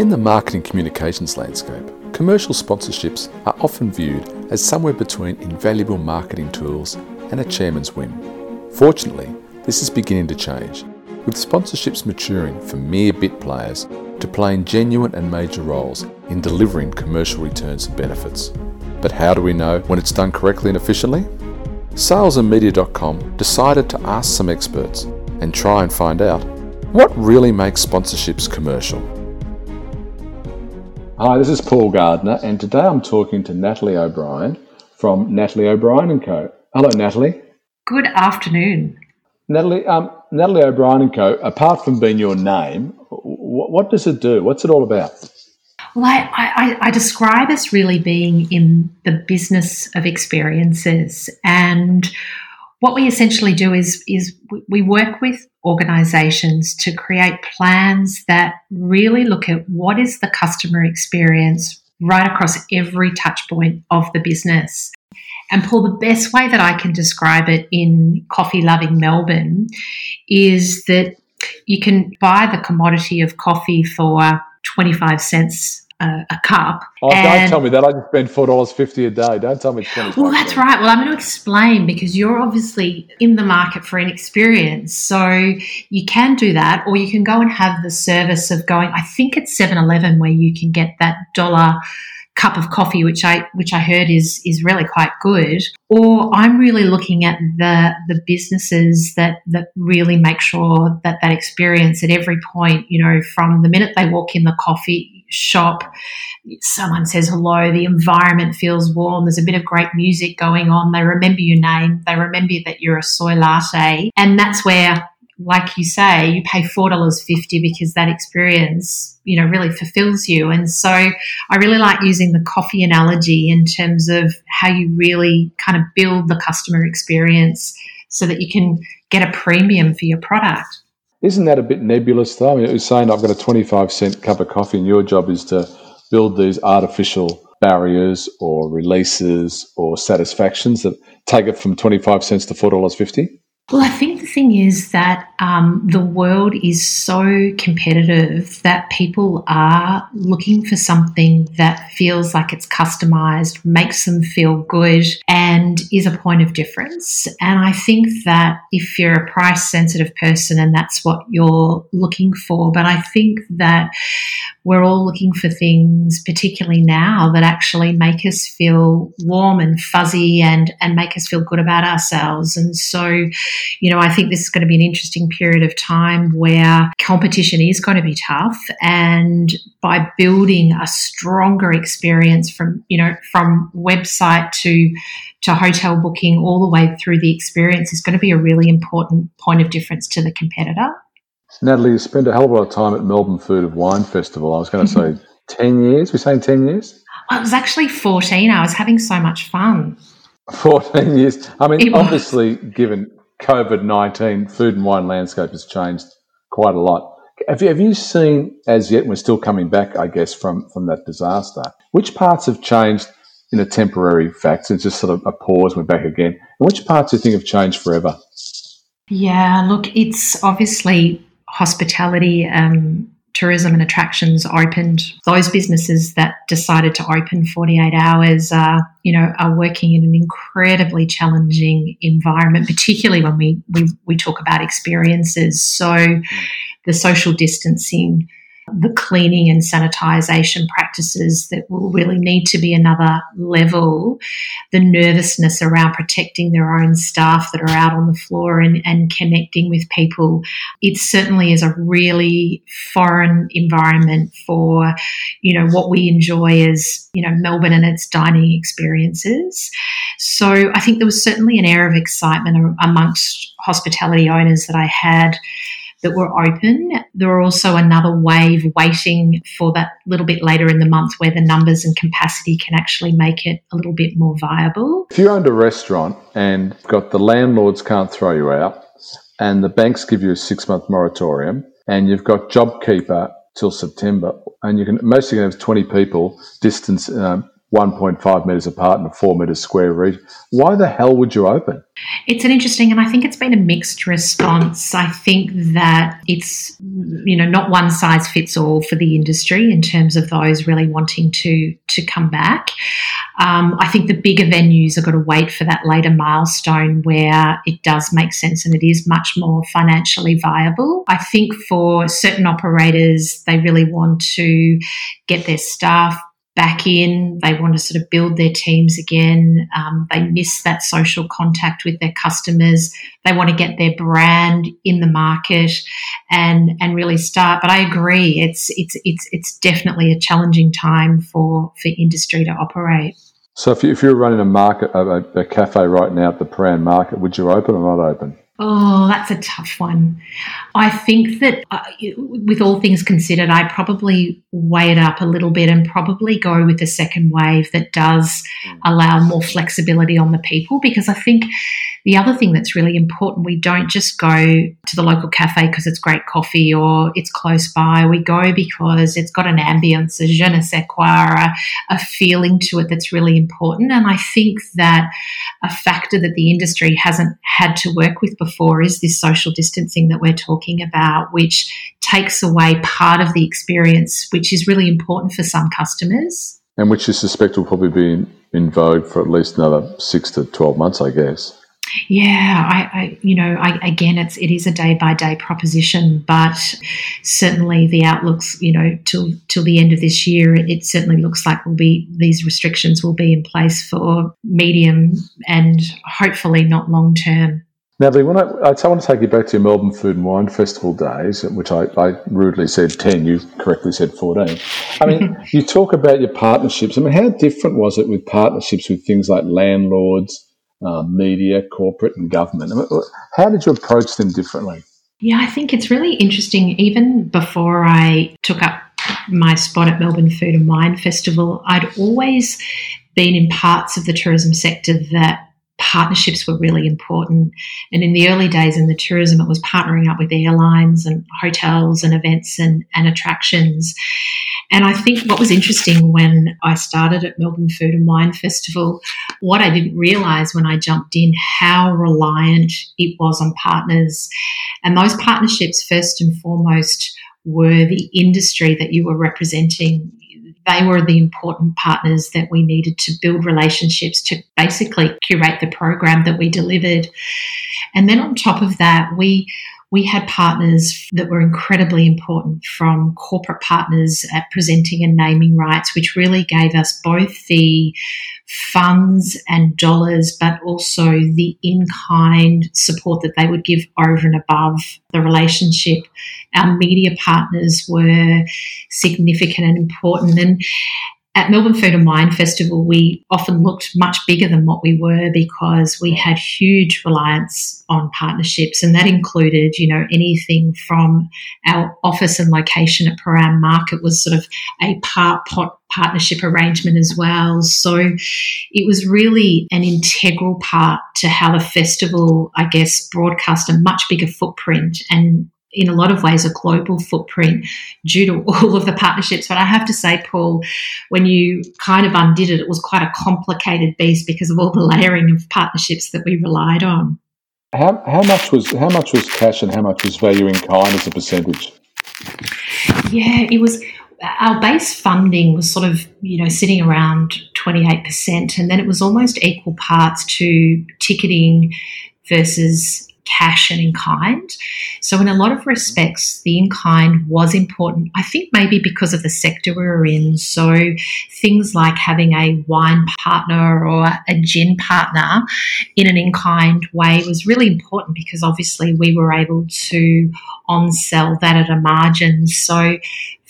In the marketing communications landscape, commercial sponsorships are often viewed as somewhere between invaluable marketing tools and a chairman's whim. Fortunately, this is beginning to change, with sponsorships maturing from mere bit players to playing genuine and major roles in delivering commercial returns and benefits. But how do we know when it's done correctly and efficiently? Salesandmedia.com decided to ask some experts and try and find out what really makes sponsorships commercial. Hi, this is Paul Gardner, and today I'm talking to Natalie O'Brien from Natalie O'Brien and Co. Hello, Natalie. Good afternoon. Natalie, um, Natalie O'Brien and Co. Apart from being your name, what, what does it do? What's it all about? Well, I, I, I, describe us really being in the business of experiences. And what we essentially do is, is we work with organizations to create plans that really look at what is the customer experience right across every touch point of the business. And Paul, the best way that I can describe it in coffee loving Melbourne is that you can buy the commodity of coffee for 25 cents a, a cup. Oh, don't tell me that. I just spend four dollars fifty a day. Don't tell me twenty. Well, that's right. Well, I'm going to explain because you're obviously in the market for an experience, so you can do that, or you can go and have the service of going. I think it's 7-Eleven where you can get that dollar cup of coffee, which I which I heard is is really quite good. Or I'm really looking at the the businesses that that really make sure that that experience at every point, you know, from the minute they walk in the coffee shop, someone says hello, the environment feels warm, there's a bit of great music going on, they remember your name, they remember that you're a soy latte. And that's where, like you say, you pay $4.50 because that experience, you know, really fulfills you. And so I really like using the coffee analogy in terms of how you really kind of build the customer experience so that you can get a premium for your product. Isn't that a bit nebulous, though? I mean, it was saying I've got a 25 cent cup of coffee, and your job is to build these artificial barriers or releases or satisfactions that take it from 25 cents to $4.50? Well, I think the thing is that um, the world is so competitive that people are looking for something that feels like it's customized, makes them feel good, and is a point of difference. And I think that if you're a price sensitive person and that's what you're looking for, but I think that we're all looking for things, particularly now, that actually make us feel warm and fuzzy and, and make us feel good about ourselves. And so, you know, I think this is going to be an interesting period of time where competition is going to be tough. And by building a stronger experience from, you know, from website to to hotel booking all the way through the experience is going to be a really important point of difference to the competitor. Natalie, you spent a hell of a lot of time at Melbourne Food and Wine Festival. I was going to say mm-hmm. 10 years. We're saying 10 years? Oh, it was actually 14. I was having so much fun. 14 years. I mean, obviously, given COVID 19, food and wine landscape has changed quite a lot. Have you, have you seen, as yet, we're still coming back, I guess, from, from that disaster, which parts have changed in a temporary fact? It's just sort of a pause, we're back again. And which parts do you think have changed forever? Yeah, look, it's obviously hospitality, um, tourism, and attractions opened. Those businesses that decided to open 48 hours, uh, you know, are working in an incredibly challenging environment, particularly when we, we, we talk about experiences. So the social distancing the cleaning and sanitization practices that will really need to be another level, the nervousness around protecting their own staff that are out on the floor and, and connecting with people. It certainly is a really foreign environment for, you know, what we enjoy as, you know, Melbourne and its dining experiences. So I think there was certainly an air of excitement amongst hospitality owners that I had that were open. There were also another wave waiting for that little bit later in the month where the numbers and capacity can actually make it a little bit more viable. If you owned a restaurant and got the landlords can't throw you out and the banks give you a six month moratorium and you've got JobKeeper till September and you can mostly have 20 people distance um, 1.5 metres apart in a 4 metre square region. Why the hell would you open? It's an interesting, and I think it's been a mixed response. I think that it's, you know, not one size fits all for the industry in terms of those really wanting to to come back. Um, I think the bigger venues are going to wait for that later milestone where it does make sense and it is much more financially viable. I think for certain operators, they really want to get their staff back in. They want to sort of build their teams again. Um, they miss that social contact with their customers. They want to get their brand in the market and and really start. But I agree, it's it's it's it's definitely a challenging time for for industry to operate. So if, you, if you're running a market, a, a cafe right now at the Prahran Market, would you open or not open? Oh, that's a tough one. I think that, uh, with all things considered, I probably weigh it up a little bit and probably go with the second wave that does mm. allow more flexibility on the people because I think the other thing that's really important, we don't just go to the local cafe because it's great coffee or it's close by. We go because it's got an ambience, a je ne sais quoi, a, a feeling to it that's really important. And I think that a factor that the industry hasn't had to work with before is this social distancing that we're talking about, which takes away part of the experience, which is really important for some customers. And which you suspect will probably be in, in vogue for at least another six to 12 months, I guess. Yeah, I, I, you know, I, again, it's it is a day by day proposition, but certainly the outlooks, you know, till till the end of this year, it certainly looks like will be these restrictions will be in place for medium and hopefully not long term. Natalie, when I, I want to take you back to your Melbourne Food and Wine Festival days, which I, I rudely said 10, you correctly said 14. I mean, you talk about your partnerships. I mean, how different was it with partnerships with things like landlords, uh, media, corporate, and government. I mean, How did you approach them differently? Yeah, I think it's really interesting. Even before I took up my spot at Melbourne Food and Wine Festival, I'd always been in parts of the tourism sector that partnerships were really important. And in the early days in the tourism, it was partnering up with airlines and hotels and events and, and attractions. And I think what was interesting when I started at Melbourne Food and Wine Festival, what I didn't realize when I jumped in, how reliant it was on partners. And those partnerships, first and foremost, were the industry that you were representing they were the important partners that we needed to build relationships to basically curate the program that we delivered. And then on top of that, we we had partners that were incredibly important from corporate partners at presenting and naming rights, which really gave us both the funds and dollars, but also the in kind support that they would give over and above the relationship. Our media partners were significant and important. And at Melbourne Food and Wine Festival, we often looked much bigger than what we were because we had huge reliance on partnerships, and that included, you know, anything from our office and location at Prahran Market was sort of a part pot partnership arrangement as well. So it was really an integral part to how the festival, I guess, broadcast a much bigger footprint and in a lot of ways a global footprint due to all of the partnerships. But I have to say, Paul, when you kind of undid it, it was quite a complicated beast because of all the layering of partnerships that we relied on. How, how much was how much was cash and how much was value in kind as a percentage? Yeah, it was our base funding was sort of you know sitting around 28% and then it was almost equal parts to ticketing versus cash and in kind. So, in a lot of respects, the in kind was important. I think maybe because of the sector we were in. So, things like having a wine partner or a gin partner in an in kind way was really important because obviously we were able to on sell that at a margin. So,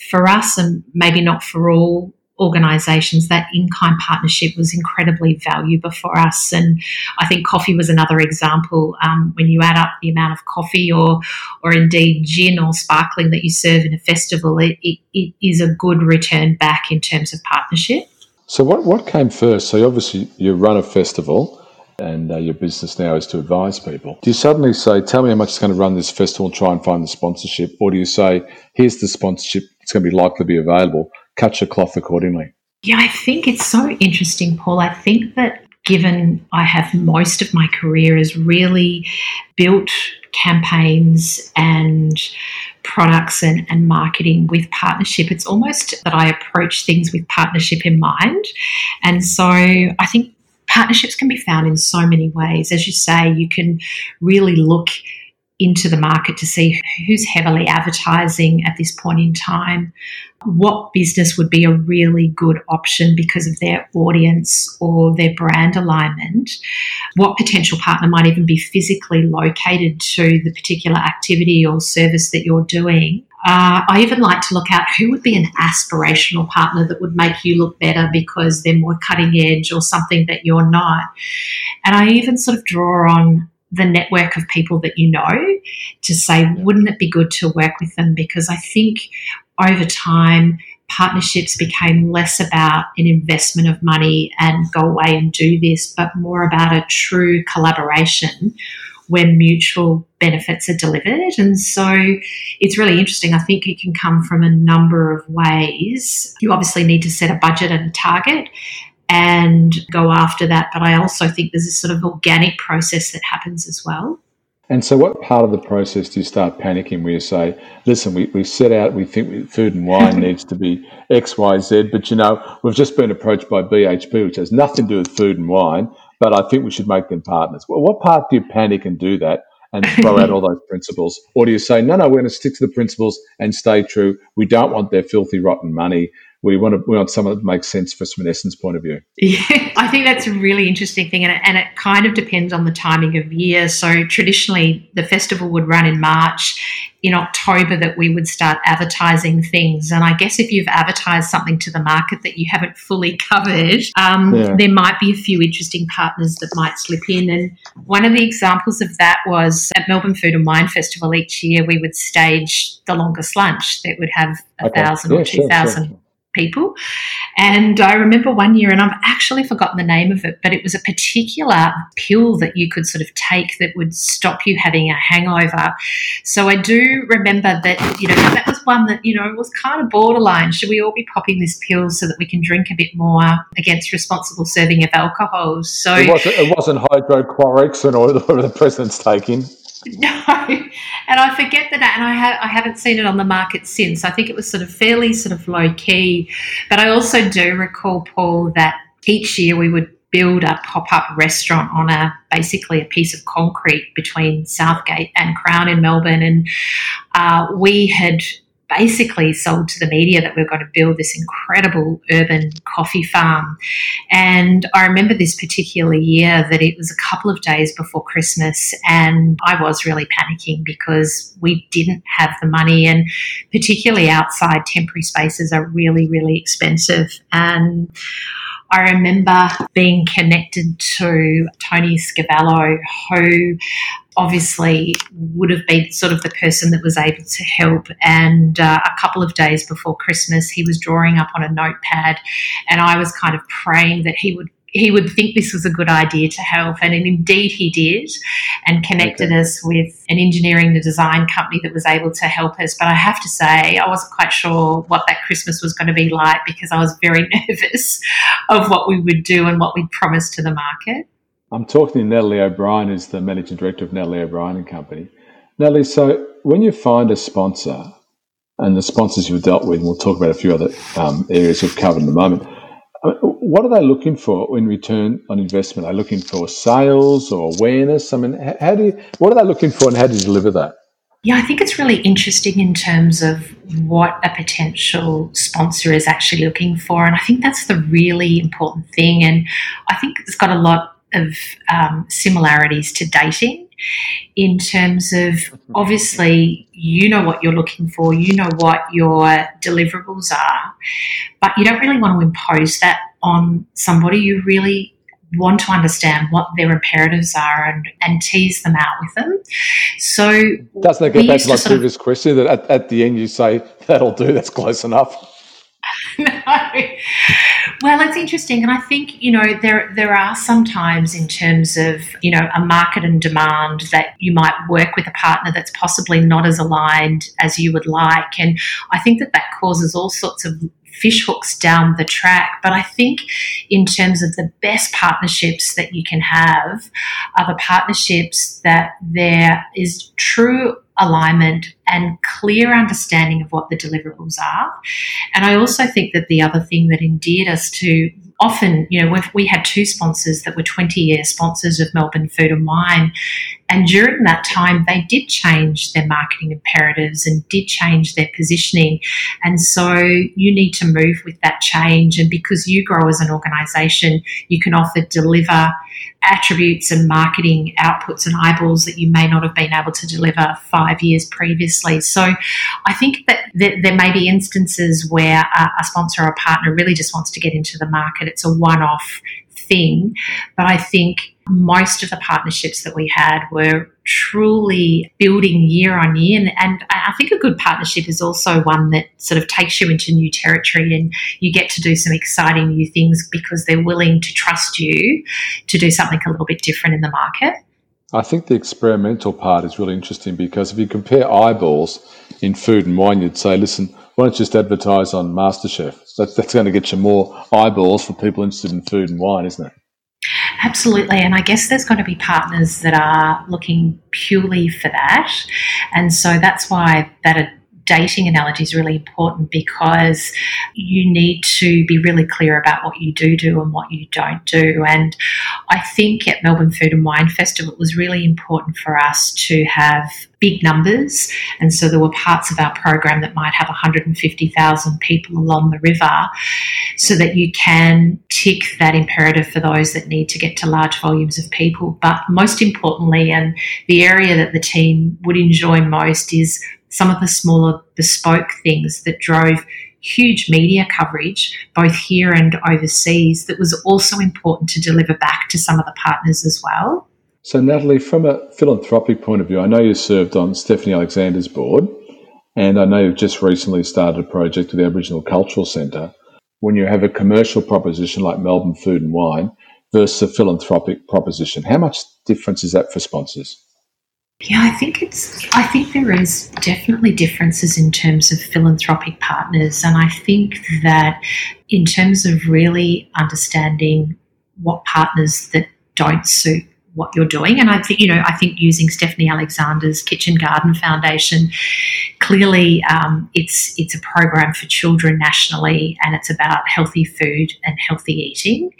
for us, and maybe not for all organisations, that in kind partnership was incredibly valuable for us. And I think coffee was another example. Um, when you add up the amount of coffee or, or indeed gin or sparkling that you serve in a festival, it, it, it is a good return back in terms of partnership. So, what, what came first? So, obviously, you run a festival and uh, your business now is to advise people. Do you suddenly say, Tell me how much it's going to run this festival and try and find the sponsorship? Or do you say, Here's the sponsorship, it's going to be likely to be available? Cut your cloth accordingly? Yeah, I think it's so interesting, Paul. I think that given I have most of my career has really built campaigns and products and, and marketing with partnership. It's almost that I approach things with partnership in mind. And so I think partnerships can be found in so many ways. As you say, you can really look into the market to see who's heavily advertising at this point in time, what business would be a really good option because of their audience or their brand alignment, what potential partner might even be physically located to the particular activity or service that you're doing. Uh, I even like to look at who would be an aspirational partner that would make you look better because they're more cutting edge or something that you're not. And I even sort of draw on the network of people that you know to say, wouldn't it be good to work with them? Because I think over time, partnerships became less about an investment of money and go away and do this, but more about a true collaboration where mutual benefits are delivered. And so it's really interesting. I think it can come from a number of ways. You obviously need to set a budget and a target and go after that. But I also think there's a sort of organic process that happens as well. And so, what part of the process do you start panicking where you say, listen, we, we set out, we think food and wine needs to be X, Y, Z, but you know, we've just been approached by BHP, which has nothing to do with food and wine, but I think we should make them partners. Well, what part do you panic and do that and throw out all those principles? Or do you say, no, no, we're going to stick to the principles and stay true? We don't want their filthy, rotten money we want to we want something that makes sense for from an essence point of view. Yeah, I think that's a really interesting thing, and it, and it kind of depends on the timing of year. So traditionally, the festival would run in March. In October, that we would start advertising things, and I guess if you've advertised something to the market that you haven't fully covered, um, yeah. there might be a few interesting partners that might slip in. And one of the examples of that was at Melbourne Food and Wine Festival each year, we would stage the longest lunch that would have a okay. thousand yeah, or two thousand. Sure, sure people. And I remember one year, and I've actually forgotten the name of it, but it was a particular pill that you could sort of take that would stop you having a hangover. So I do remember that, you know, that was one that, you know, was kind of borderline. Should we all be popping this pill so that we can drink a bit more against responsible serving of alcohol? So it wasn't, it wasn't hydrochloroquine or the president's taking. No, and I forget that, and I have I haven't seen it on the market since. I think it was sort of fairly sort of low key, but I also do recall Paul that each year we would build a pop up restaurant on a basically a piece of concrete between Southgate and Crown in Melbourne, and uh, we had basically sold to the media that we are going to build this incredible urban coffee farm. And I remember this particular year that it was a couple of days before Christmas, and I was really panicking because we didn't have the money, and particularly outside, temporary spaces are really, really expensive. And I remember being connected to Tony Scavallo, who obviously would have been sort of the person that was able to help. And uh, a couple of days before Christmas, he was drawing up on a notepad, and I was kind of praying that he would he would think this was a good idea to help. And indeed he did and connected okay. us with an engineering and design company that was able to help us. But I have to say, I wasn't quite sure what that Christmas was going to be like because I was very nervous of what we would do and what we'd promised to the market. I'm talking to Natalie O'Brien, who's the managing director of Natalie O'Brien and Company. Natalie, so when you find a sponsor, and the sponsors you've dealt with, and we'll talk about a few other um, areas we've covered in a moment, what are they looking for in return on investment? Are they looking for sales or awareness? I mean, how do you, what are they looking for and how do you deliver that? Yeah, I think it's really interesting in terms of what a potential sponsor is actually looking for. And I think that's the really important thing. And I think it's got a lot of um, similarities to dating in terms of obviously you know what you're looking for, you know what your deliverables are, but you don't really want to impose that on somebody. You really want to understand what their imperatives are and, and tease them out with them. So, doesn't that get back to my previous of, question that at, at the end you say, that'll do, that's close enough? no. Well, it's interesting, and I think you know there there are some times in terms of you know a market and demand that you might work with a partner that's possibly not as aligned as you would like, and I think that that causes all sorts of fish hooks down the track. But I think, in terms of the best partnerships that you can have, are the partnerships that there is true alignment and clear understanding of what the deliverables are. And I also think that the other thing that endeared us to often, you know, we had two sponsors that were 20 year sponsors of Melbourne Food and Wine. And during that time, they did change their marketing imperatives and did change their positioning. And so you need to move with that change. And because you grow as an organization, you can offer deliver attributes and marketing outputs and eyeballs that you may not have been able to deliver five years previously. So I think that there may be instances where a sponsor or a partner really just wants to get into the market. It's a one off thing. But I think most of the partnerships that we had were truly building year on year. And, and, I think a good partnership is also one that sort of takes you into new territory and you get to do some exciting new things because they're willing to trust you to do something a little bit different in the market. I think the experimental part is really interesting because if you compare eyeballs in food and wine, you'd say, listen, why don't you just advertise on MasterChef? That's, that's going to get you more eyeballs for people interested in food and wine, isn't it? Absolutely. And I guess there's going to be partners that are looking purely for that. And so that's why that dating analogy is really important because you need to be really clear about what you do do and what you don't do. And I think at Melbourne Food and Wine Festival, it was really important for us to have big numbers. And so there were parts of our program that might have 150,000 people along the river so that you can tick that imperative for those that need to get to large volumes of people. But most importantly, and the area that the team would enjoy most is some of the smaller bespoke things that drove huge media coverage, both here and overseas, that was also important to deliver back to some of the partners as well. So, Natalie, from a philanthropic point of view, I know you served on Stephanie Alexander's board, and I know you've just recently started a project with the Aboriginal Cultural Centre. When you have a commercial proposition like Melbourne Food and Wine versus a philanthropic proposition, how much difference is that for sponsors? Yeah, I think it's. I think there is definitely differences in terms of philanthropic partners, and I think that in terms of really understanding what partners that don't suit what you're doing. And I think, you know, I think using Stephanie Alexander's Kitchen Garden Foundation, clearly um, it's it's a program for children nationally, and it's about healthy food and healthy eating.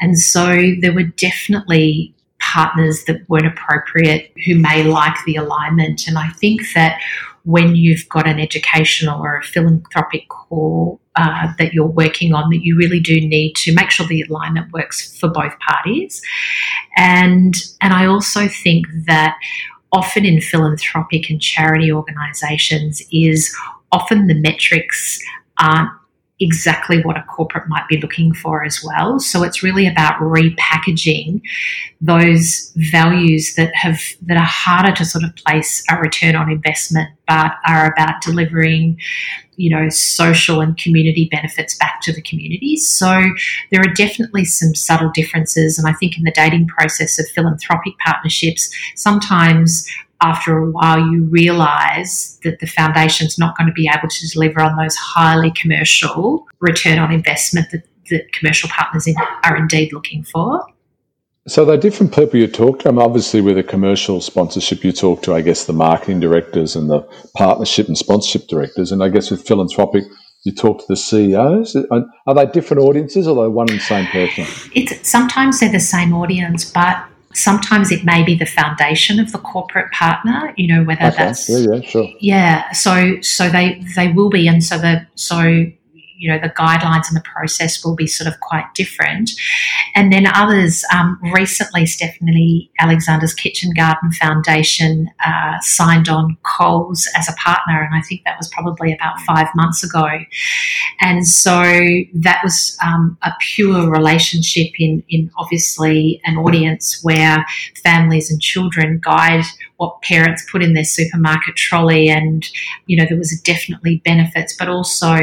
And so there were definitely partners that weren't appropriate who may like the alignment. And I think that when you've got an educational or a philanthropic core uh, that you're working on, that you really do need to make sure the alignment works for both parties. And and I also think that often in philanthropic and charity organisations is often the metrics aren't exactly what a corporate might be looking for as well. So it's really about repackaging those values that have that are harder to sort of place a return on investment, but are about delivering, you know, social and community benefits back to the communities. So there are definitely some subtle differences, and I think in the dating process of philanthropic partnerships, sometimes after a while you realize that the foundation's not going to be able to deliver on those highly commercial return on investment that, that commercial partners in, are indeed looking for. So they're different people you talk to. I mean, obviously, with a commercial sponsorship, you talk to, I guess, the marketing directors and the partnership and sponsorship directors. And I guess with philanthropic, you talk to the CEOs. Are they different audiences or are they one and the same person? It's sometimes they're the same audience, but sometimes it may be the foundation of the corporate partner you know whether okay. that's yeah yeah sure yeah so so they they will be and so the so you know the guidelines and the process will be sort of quite different and then others um, recently stephanie alexander's kitchen garden foundation uh, signed on coles as a partner and i think that was probably about five months ago and so that was um, a pure relationship in in obviously an audience where families and children guide what parents put in their supermarket trolley. And, you know, there was definitely benefits, but also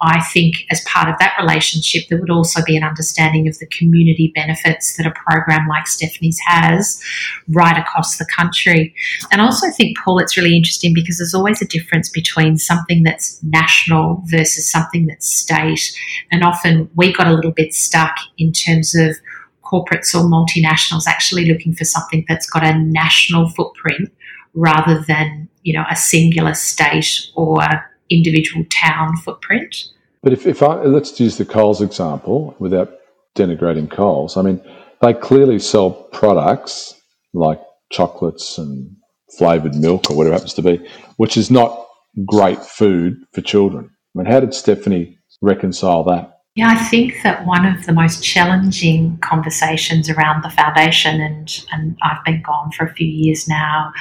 I think as part of that relationship, there would also be an understanding of the community benefits that a program like Stephanie's has right across the country. And I also think, Paul, it's really interesting because there's always a difference between something that's national versus something that's state. And often we got a little bit stuck in terms of corporates or multinationals actually looking for something that's got a national footprint rather than, you know, a singular state or individual town footprint. But if, if I let's use the Coles example without denigrating Coles, I mean, they clearly sell products like chocolates and flavoured milk or whatever happens to be, which is not great food for children. I mean, how did Stephanie reconcile that? Yeah, I think that one of the most challenging conversations around the foundation, and, and I've been gone for a few years now,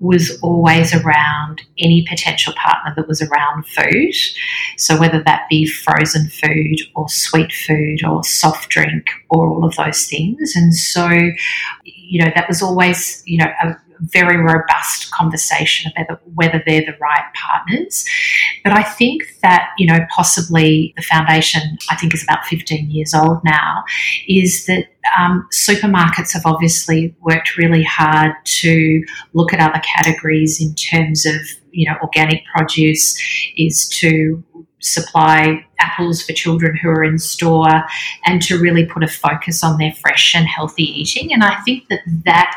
was always around any potential partner that was around food. So, whether that be frozen food or sweet food or soft drink or all of those things. And so, you know, that was always, you know, a very robust conversation about whether they're the right partners. But I think that, you know, possibly the foundation, I think is about 15 years old now, is that um, supermarkets have obviously worked really hard to look at other categories in terms of, you know, organic produce is to supply apples for children who are in store and to really put a focus on their fresh and healthy eating. And I think that that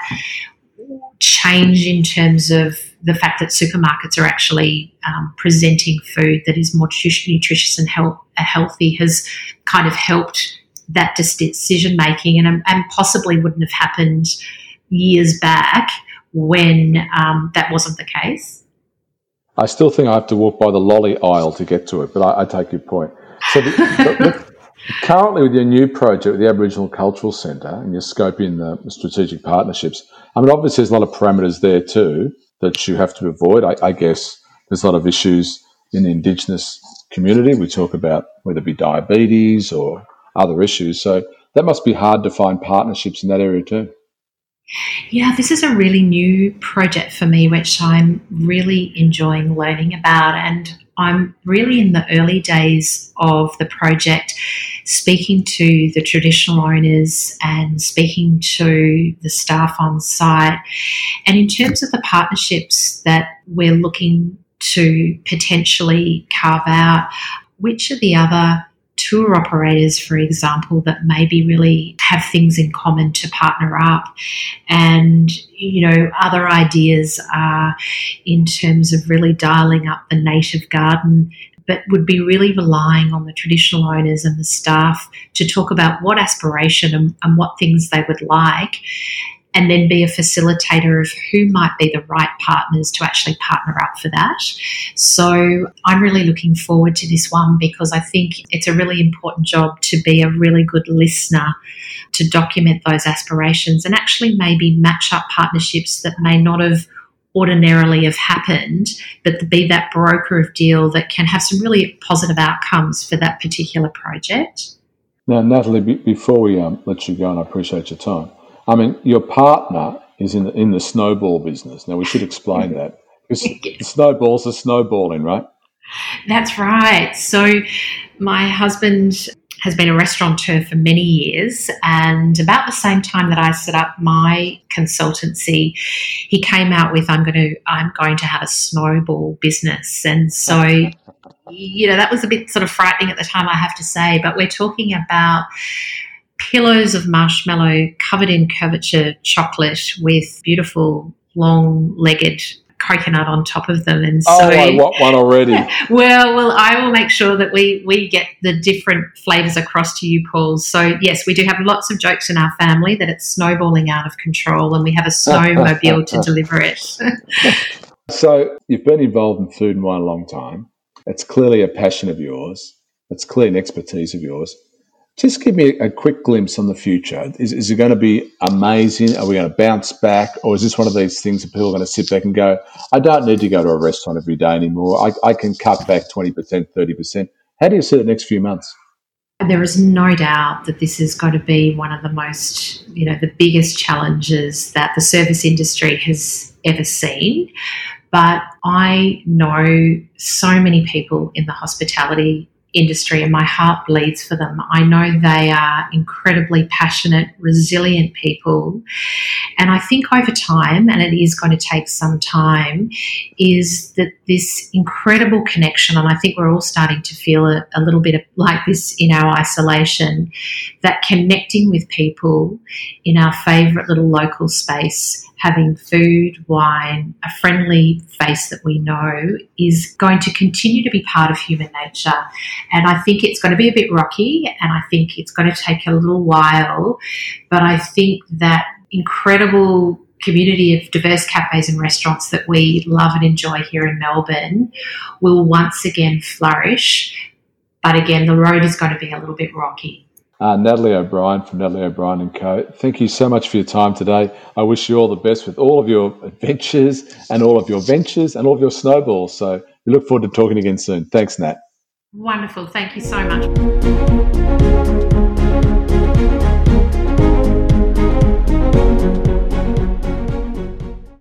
change in terms of the fact that supermarkets are actually um, presenting food that is more nutritious and health, healthy has kind of helped that decision making and, and possibly wouldn't have happened years back when um, that wasn't the case. I still think I have to walk by the lolly aisle to get to it, but I, I take your point. So the, the, Currently, with your new project the Aboriginal Cultural Centre and you're scoping the strategic partnerships, I mean, obviously, there's a lot of parameters there too that you have to avoid. I, I guess there's a lot of issues in the Indigenous community. We talk about whether it be diabetes or other issues. So that must be hard to find partnerships in that area too. Yeah, this is a really new project for me, which I'm really enjoying learning about. And I'm really in the early days of the project, speaking to the traditional owners and speaking to the staff on site. And in terms of the partnerships that we're looking to potentially carve out, which are the other tour operators, for example, that maybe really have things in common to partner up. And, you know, other ideas are in terms of really dialing up the native garden but would be really relying on the traditional owners and the staff to talk about what aspiration and, and, what things they would like and then be a facilitator of who might be the right partners to actually partner up for that. So I'm really looking forward to this one because I think it's a really important job to be a really good listener to document those aspirations and actually maybe match up partnerships that may not have ordinarily have happened, but to be that broker of deal that can have some really positive outcomes for that particular project. Now, Natalie, before we um, let you go, and I appreciate your time, I mean, your partner is in the, in the snowball business. Now, we should explain that because the snowballs are snowballing, right? That's right. So, my husband has been a restaurateur for many years, and about the same time that I set up my consultancy, he came out with, "I'm going to, I'm going to have a snowball business," and so. You know, that was a bit sort of frightening at the time, I have to say, but we're talking about pillows of marshmallow covered in couverture chocolate with beautiful long legged coconut on top of them. And so, oh, I want one already. well, well, I will make sure that we we get the different flavors across to you, Paul. So yes, we do have lots of jokes in our family that it's snowballing out of control, and we have a snowmobile to deliver it. so you've been involved in food and wine a long time. It's clearly a passion of yours. It's clearly an expertise of yours. Just give me a quick glimpse on the future. Is, is it going to be amazing? Are we going to bounce back? Or is this one of these things that people are going to sit back and go, I don't need to go to a restaurant every day anymore. I, I can cut back 20%, 30%. How do you see the next few months? There is no doubt that this is going to be one of the most, you know, the biggest challenges that the service industry has ever seen. But I know so many people in the hospitality industry and my heart bleeds for them. I know they are incredibly passionate, resilient people. And I think over time, and it is going to take some time, is that this incredible connection, and I think we're all starting to feel a, a little bit like this in our isolation, that connecting with people in our favourite little local space having food, wine, a friendly face that we know is going to continue to be part of human nature. And I think it's going to be a bit rocky and I think it's going to take a little while. But I think that incredible community of diverse cafes and restaurants that we love and enjoy here in Melbourne will once again flourish. But again, the road is going to be a little bit rocky. Uh, Natalie O'Brien from Natalie O'Brien and Co. Thank you so much for your time today. I wish you all the best with all of your adventures and all of your ventures and all of your snowballs. So we look forward to talking again soon. Thanks, Nat. Wonderful. Thank you so much.